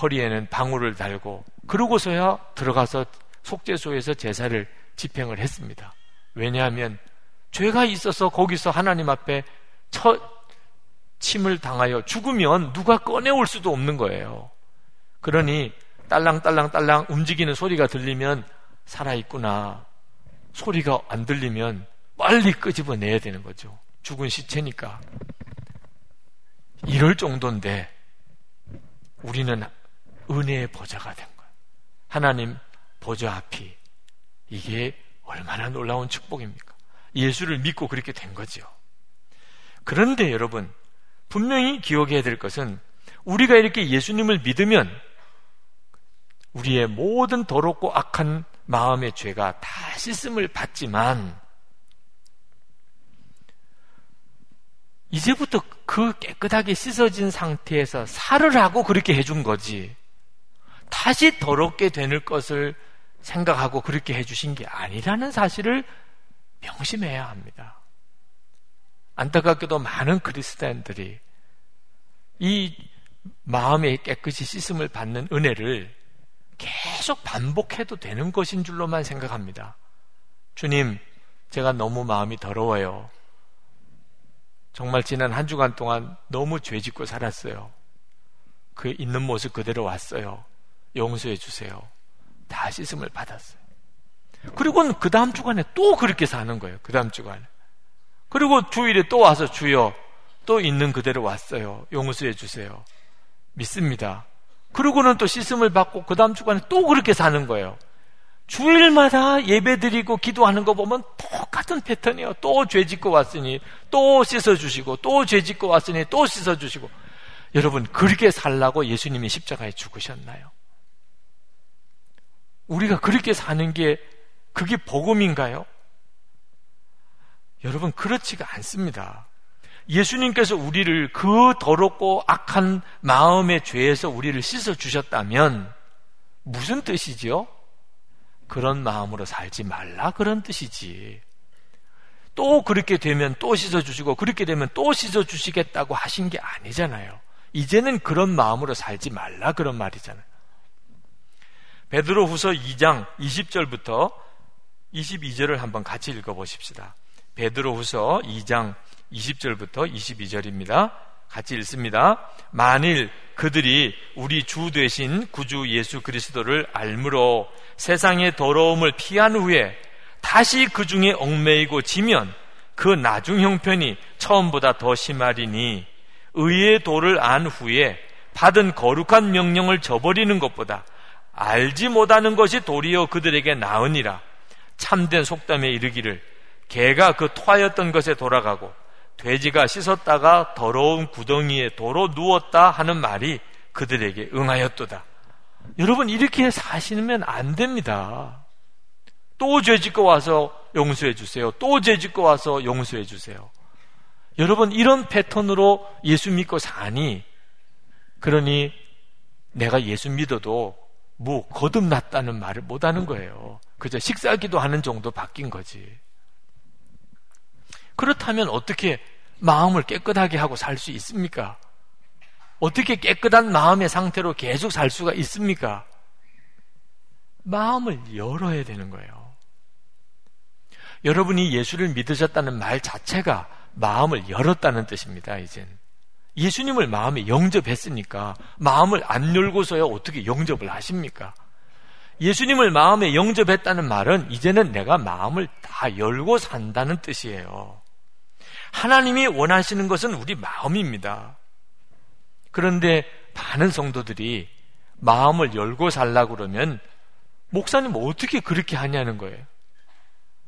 허리에는 방울을 달고 그러고서야 들어가서 속죄소에서 제사를 집행을 했습니다. 왜냐하면 죄가 있어서 거기서 하나님 앞에 첫 침을 당하여 죽으면 누가 꺼내올 수도 없는 거예요. 그러니 딸랑딸랑딸랑 움직이는 소리가 들리면 살아있구나. 소리가 안 들리면 빨리 끄집어내야 되는 거죠. 죽은 시체니까. 이럴 정도인데 우리는 은혜의 보좌가 된 거예요. 하나님 보좌 앞이 이게 얼마나 놀라운 축복입니까? 예수를 믿고 그렇게 된 거죠. 그런데 여러분, 분명히 기억해야 될 것은 우리가 이렇게 예수님을 믿으면 우리의 모든 더럽고 악한 마음의 죄가 다 씻음을 받지만 이제부터 그 깨끗하게 씻어진 상태에서 살을 하고 그렇게 해준 거지. 다시 더럽게 되는 것을 생각하고 그렇게 해주신 게 아니라는 사실을 명심해야 합니다. 안타깝게도 많은 그리스도인들이 이 마음에 깨끗이 씻음을 받는 은혜를 계속 반복해도 되는 것인 줄로만 생각합니다. 주님, 제가 너무 마음이 더러워요. 정말 지난 한 주간 동안 너무 죄 짓고 살았어요. 그 있는 모습 그대로 왔어요. 용서해 주세요. 다 씻음을 받았어요. 그리고는 그 다음 주간에 또 그렇게 사는 거예요. 그 다음 주간에. 그리고 주일에 또 와서 주여 또 있는 그대로 왔어요. 용서해 주세요. 믿습니다. 그러고는 또 씻음을 받고 그 다음 주간에 또 그렇게 사는 거예요. 주일마다 예배 드리고 기도하는 거 보면 똑같은 패턴이에요. 또 죄 짓고 왔으니 또 씻어주시고 또 죄 짓고 왔으니 또 씻어주시고 여러분 그렇게 살라고 예수님이 십자가에 죽으셨나요? 우리가 그렇게 사는 게 그게 복음인가요? 여러분 그렇지가 않습니다. 예수님께서 우리를 그 더럽고 악한 마음의 죄에서 우리를 씻어 주셨다면 무슨 뜻이지요? 그런 마음으로 살지 말라 그런 뜻이지. 또 그렇게 되면 또 씻어 주시고 그렇게 되면 또 씻어 주시겠다고 하신 게 아니잖아요. 이제는 그런 마음으로 살지 말라 그런 말이잖아요. 베드로 후서 2장 20절부터 22절을 한번 같이 읽어 보십시다. 베드로 후서 2장 20절부터 22절입니다. 같이 읽습니다. 만일 그들이 우리 주 되신 구주 예수 그리스도를 알므로 세상의 더러움을 피한 후에 다시 그 중에 얽매이고 지면 그 나중 형편이 처음보다 더 심하리니 의의 도를 안 후에 받은 거룩한 명령을 저버리는 것보다 알지 못하는 것이 도리어 그들에게 나으니라 참된 속담에 이르기를 개가 그 토하였던 것에 돌아가고 돼지가 씻었다가 더러운 구덩이에 도로 누웠다 하는 말이 그들에게 응하였도다. 여러분 이렇게 사시면 안 됩니다. 또 죄짓고 와서 용서해 주세요. 또 죄짓고 와서 용서해 주세요. 여러분 이런 패턴으로 예수 믿고 사니 그러니 내가 예수 믿어도 뭐 거듭났다는 말을 못 하는 거예요. 그저 식사기도 하는 정도 바뀐 거지. 그렇다면 어떻게 마음을 깨끗하게 하고 살 수 있습니까? 어떻게 깨끗한 마음의 상태로 계속 살 수가 있습니까? 마음을 열어야 되는 거예요. 여러분이 예수를 믿으셨다는 말 자체가 마음을 열었다는 뜻입니다, 이젠. 예수님을 마음에 영접했으니까 마음을 안 열고서야 어떻게 영접을 하십니까? 예수님을 마음에 영접했다는 말은 이제는 내가 마음을 다 열고 산다는 뜻이에요. 하나님이 원하시는 것은 우리 마음입니다. 그런데 많은 성도들이 마음을 열고 살라고 그러면 목사님 어떻게 그렇게 하냐는 거예요.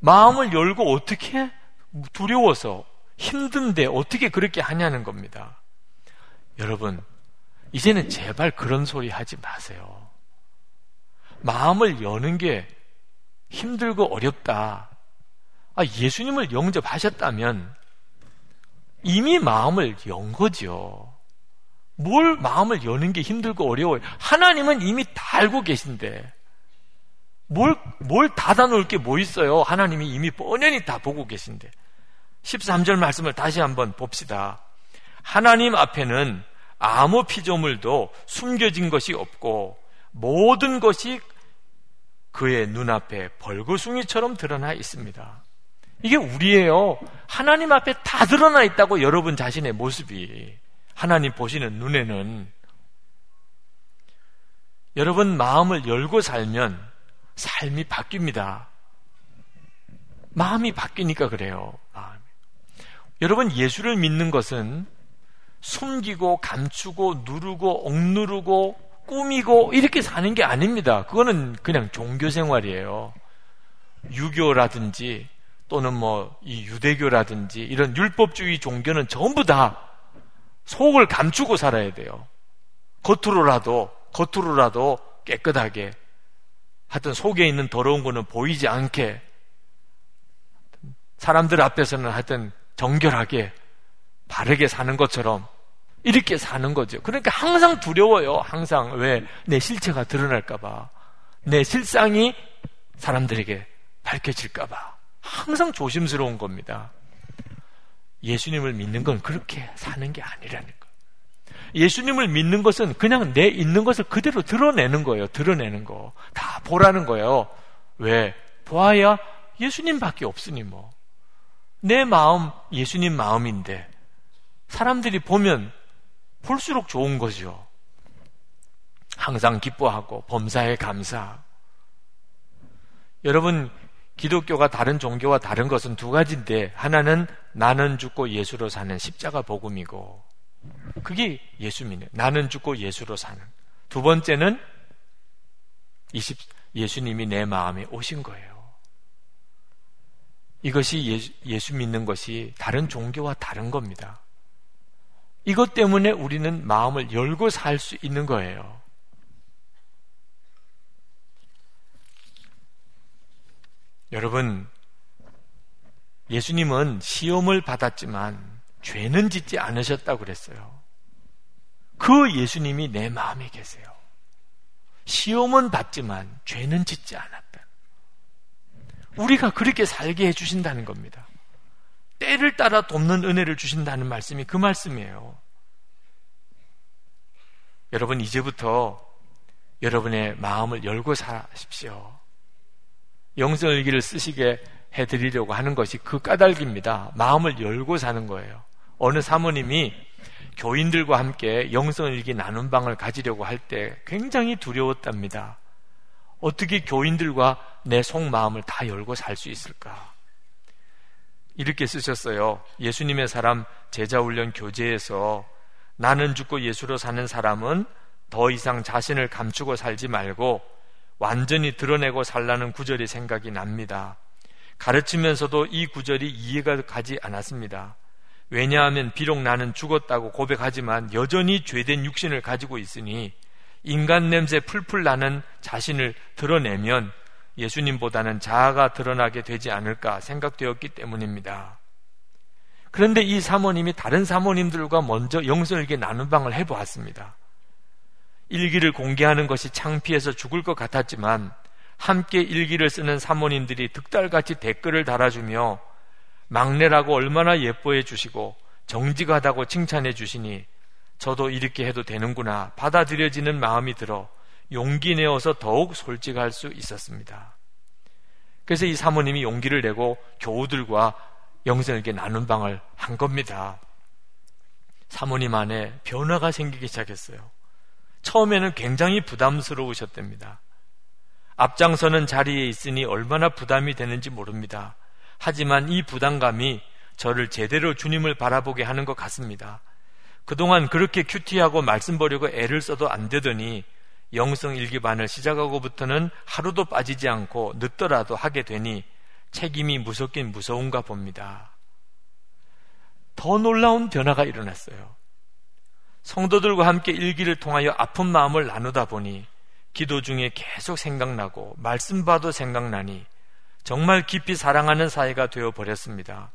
마음을 열고 어떻게 두려워서 힘든데 어떻게 그렇게 하냐는 겁니다. 여러분, 이제는 제발 그런 소리 하지 마세요. 마음을 여는 게 힘들고 어렵다. 아, 예수님을 영접하셨다면 이미 마음을 연 거죠. 뭘 마음을 여는 게 힘들고 어려워요. 하나님은 이미 다 알고 계신데. 뭘, 뭘 닫아놓을 게 뭐 있어요? 하나님이 이미 뻔연히 다 보고 계신데. 13절 말씀을 다시 한번 봅시다. 하나님 앞에는 아무 피조물도 숨겨진 것이 없고 모든 것이 그의 눈앞에 벌거숭이처럼 드러나 있습니다. 이게 우리예요. 하나님 앞에 다 드러나 있다고 여러분 자신의 모습이 하나님 보시는 눈에는 여러분 마음을 열고 살면 삶이 바뀝니다. 마음이 바뀌니까 그래요. 마음이. 여러분 예수를 믿는 것은 숨기고 감추고 누르고 억누르고 꾸미고 이렇게 사는 게 아닙니다. 그거는 그냥 종교 생활이에요. 유교라든지 또는 뭐 이 유대교라든지 이런 율법주의 종교는 전부 다 속을 감추고 살아야 돼요. 겉으로라도 겉으로라도 깨끗하게 하여튼 속에 있는 더러운 거는 보이지 않게 사람들 앞에서는 하여튼 정결하게 바르게 사는 것처럼 이렇게 사는 거죠. 그러니까 항상 두려워요. 항상 왜 내 실체가 드러날까봐 내 실상이 사람들에게 밝혀질까봐 항상 조심스러운 겁니다. 예수님을 믿는 건 그렇게 사는 게 아니라는 거. 예수님을 믿는 것은 그냥 내 있는 것을 그대로 드러내는 거예요. 드러내는 거. 다 보라는 거예요. 왜? 보아야 예수님밖에 없으니 뭐. 내 마음 예수님 마음인데 사람들이 보면 볼수록 좋은 거죠. 항상 기뻐하고 범사에 감사. 여러분 기독교가 다른 종교와 다른 것은 두 가지인데 하나는 나는 죽고 예수로 사는 십자가 복음이고 그게 예수 믿는 나는 죽고 예수로 사는 두 번째는 20, 예수님이 내 마음에 오신 거예요. 이것이 예수, 예수 믿는 것이 다른 종교와 다른 겁니다. 이것 때문에 우리는 마음을 열고 살 수 있는 거예요. 여러분, 예수님은 시험을 받았지만 죄는 짓지 않으셨다고 그랬어요. 그 예수님이 내 마음에 계세요. 시험은 받지만 죄는 짓지 않았다. 우리가 그렇게 살게 해주신다는 겁니다. 때를 따라 돕는 은혜를 주신다는 말씀이 그 말씀이에요. 여러분, 이제부터 여러분의 마음을 열고 사십시오. 영성일기를 쓰시게 해드리려고 하는 것이 그 까닭입니다. 마음을 열고 사는 거예요. 어느 사모님이 교인들과 함께 영성일기 나눔 방을 가지려고 할 때 굉장히 두려웠답니다. 어떻게 교인들과 내 속마음을 다 열고 살 수 있을까? 이렇게 쓰셨어요. 예수님의 사람 제자훈련 교재에서 나는 죽고 예수로 사는 사람은 더 이상 자신을 감추고 살지 말고 완전히 드러내고 살라는 구절이 생각이 납니다. 가르치면서도 이 구절이 이해가 가지 않았습니다. 왜냐하면 비록 나는 죽었다고 고백하지만 여전히 죄된 육신을 가지고 있으니 인간 냄새 풀풀 나는 자신을 드러내면 예수님보다는 자아가 드러나게 되지 않을까 생각되었기 때문입니다. 그런데 이 사모님이 다른 사모님들과 먼저 영성일기 나눈 방을 해보았습니다. 일기를 공개하는 것이 창피해서 죽을 것 같았지만 함께 일기를 쓰는 사모님들이 득달같이 댓글을 달아주며 막내라고 얼마나 예뻐해 주시고 정직하다고 칭찬해 주시니 저도 이렇게 해도 되는구나 받아들여지는 마음이 들어 용기 내어서 더욱 솔직할 수 있었습니다. 그래서 이 사모님이 용기를 내고 교우들과 영성에게 나눈 방을 한 겁니다. 사모님 안에 변화가 생기기 시작했어요. 처음에는 굉장히 부담스러우셨답니다. 앞장서는 자리에 있으니 얼마나 부담이 되는지 모릅니다. 하지만 이 부담감이 저를 제대로 주님을 바라보게 하는 것 같습니다. 그동안 그렇게 큐티하고 말씀 보려고 애를 써도 안 되더니 영성 일기반을 시작하고부터는 하루도 빠지지 않고 늦더라도 하게 되니 책임이 무섭긴 무서운가 봅니다. 더 놀라운 변화가 일어났어요. 성도들과 함께 일기를 통하여 아픈 마음을 나누다 보니 기도 중에 계속 생각나고 말씀 봐도 생각나니 정말 깊이 사랑하는 사이가 되어 버렸습니다.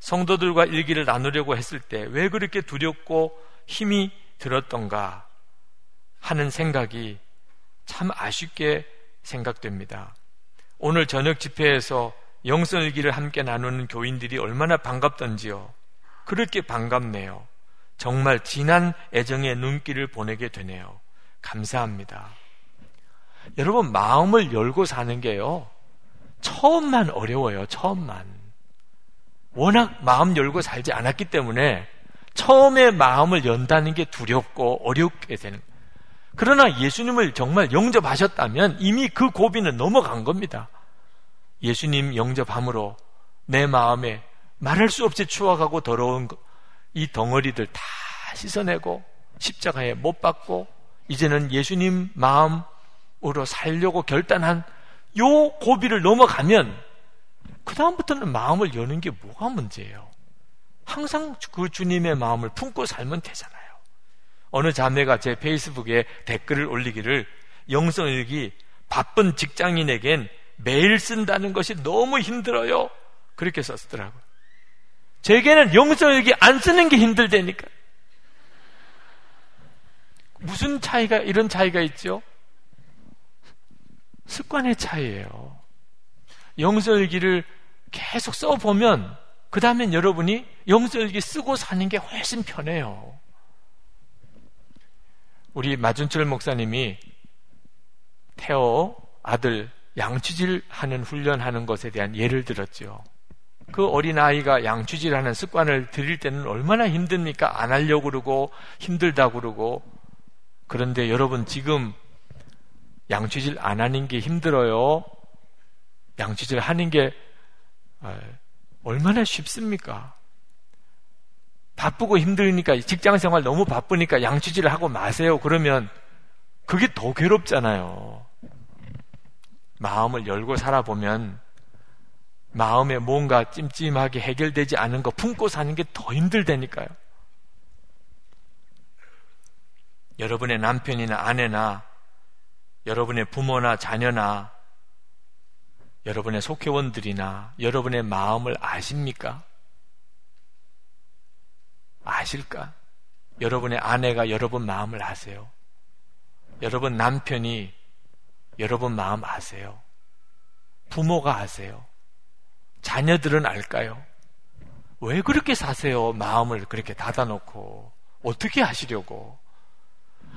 성도들과 일기를 나누려고 했을 때 왜 그렇게 두렵고 힘이 들었던가 하는 생각이 참 아쉽게 생각됩니다. 오늘 저녁 집회에서 영성일기를 함께 나누는 교인들이 얼마나 반갑던지요. 그렇게 반갑네요. 정말 진한 애정의 눈길을 보내게 되네요. 감사합니다. 여러분, 마음을 열고 사는 게요. 처음만 어려워요, 처음만. 워낙 마음 열고 살지 않았기 때문에 처음에 마음을 연다는 게 두렵고 어렵게 되는 그러나 예수님을 정말 영접하셨다면 이미 그 고비는 넘어간 겁니다. 예수님 영접함으로 내 마음에 말할 수 없이 추억하고 더러운 이 덩어리들 다 씻어내고 십자가에 못 박고 이제는 예수님 마음으로 살려고 결단한 요 고비를 넘어가면 그다음부터는 마음을 여는 게 뭐가 문제예요? 항상 그 주님의 마음을 품고 살면 되잖아요. 어느 자매가 제 페이스북에 댓글을 올리기를 영성일기 바쁜 직장인에겐 매일 쓴다는 것이 너무 힘들어요. 그렇게 썼더라고요. 제게는 영성일기 안 쓰는 게 힘들다니까. 무슨 차이가, 이런 차이가 있죠? 습관의 차이예요. 영성일기를 계속 써보면 그 다음엔 여러분이 영성일기 쓰고 사는 게 훨씬 편해요. 우리 마준철 목사님이 태어 아들 양치질 하는 훈련하는 것에 대한 예를 들었죠. 그 어린아이가 양치질 하는 습관을 들일 때는 얼마나 힘듭니까? 안 하려고 그러고 힘들다 그러고 그런데 여러분 지금 양치질 안 하는 게 힘들어요. 양치질 하는 게 아, 얼마나 쉽습니까? 바쁘고 힘드니까 직장 생활 너무 바쁘니까 양치질을 하고 마세요. 그러면 그게 더 괴롭잖아요. 마음을 열고 살아보면 마음에 뭔가 찜찜하게 해결되지 않은 거 품고 사는 게 더 힘들다니까요. 여러분의 남편이나 아내나 여러분의 부모나 자녀나 여러분의 속회원들이나 여러분의 마음을 아십니까? 아실까? 여러분의 아내가 여러분 마음을 아세요? 여러분 남편이 여러분 마음 아세요? 부모가 아세요? 자녀들은 알까요? 왜 그렇게 사세요? 마음을 그렇게 닫아놓고. 어떻게 하시려고?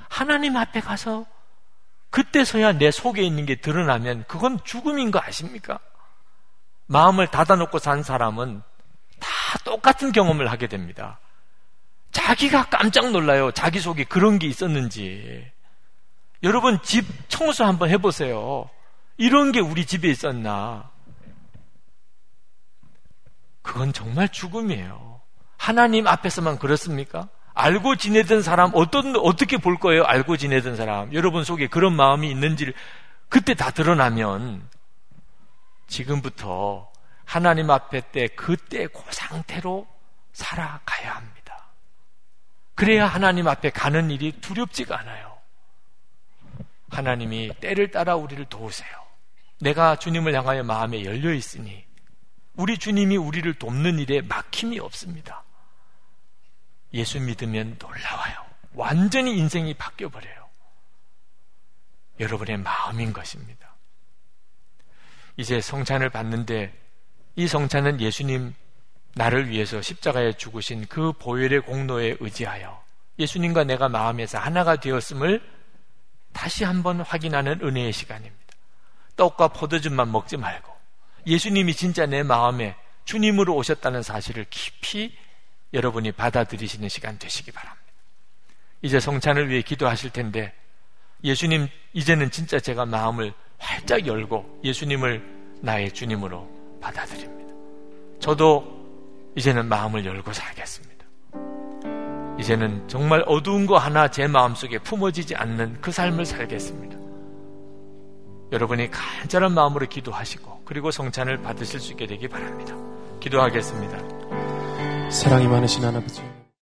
하나님 앞에 가서 그때서야 내 속에 있는 게 드러나면 그건 죽음인 거 아십니까? 마음을 닫아놓고 산 사람은 다 똑같은 경험을 하게 됩니다. 자기가 깜짝 놀라요. 자기 속에 그런 게 있었는지. 여러분 집 청소 한번 해보세요. 이런 게 우리 집에 있었나? 그건 정말 죽음이에요. 하나님 앞에서만 그렇습니까? 알고 지내던 사람 어떤 어떻게 볼 거예요? 알고 지내던 사람 여러분 속에 그런 마음이 있는지를 그때 다 드러나면 지금부터 하나님 앞에 때 그때 그 상태로 살아가야 합니다. 그래야 하나님 앞에 가는 일이 두렵지가 않아요. 하나님이 때를 따라 우리를 도우세요. 내가 주님을 향하여 마음에 열려 있으니 우리 주님이 우리를 돕는 일에 막힘이 없습니다. 예수 믿으면 놀라워요. 완전히 인생이 바뀌어버려요. 여러분의 마음인 것입니다. 이제 성찬을 받는데 이 성찬은 예수님 나를 위해서 십자가에 죽으신 그 보혈의 공로에 의지하여 예수님과 내가 마음에서 하나가 되었음을 다시 한번 확인하는 은혜의 시간입니다. 떡과 포도즙만 먹지 말고 예수님이 진짜 내 마음에 주님으로 오셨다는 사실을 깊이 여러분이 받아들이시는 시간 되시기 바랍니다. 이제 성찬을 위해 기도하실 텐데 예수님 이제는 진짜 제가 마음을 활짝 열고 예수님을 나의 주님으로 받아들입니다. 저도 이제는 마음을 열고 살겠습니다. 이제는 정말 어두운 거 하나 제 마음속에 품어지지 않는 그 삶을 살겠습니다. 여러분이 간절한 마음으로 기도하시고 그리고 성찬을 받으실 수 있게 되기 바랍니다. 기도하겠습니다. 사랑이 많으신 하나아버지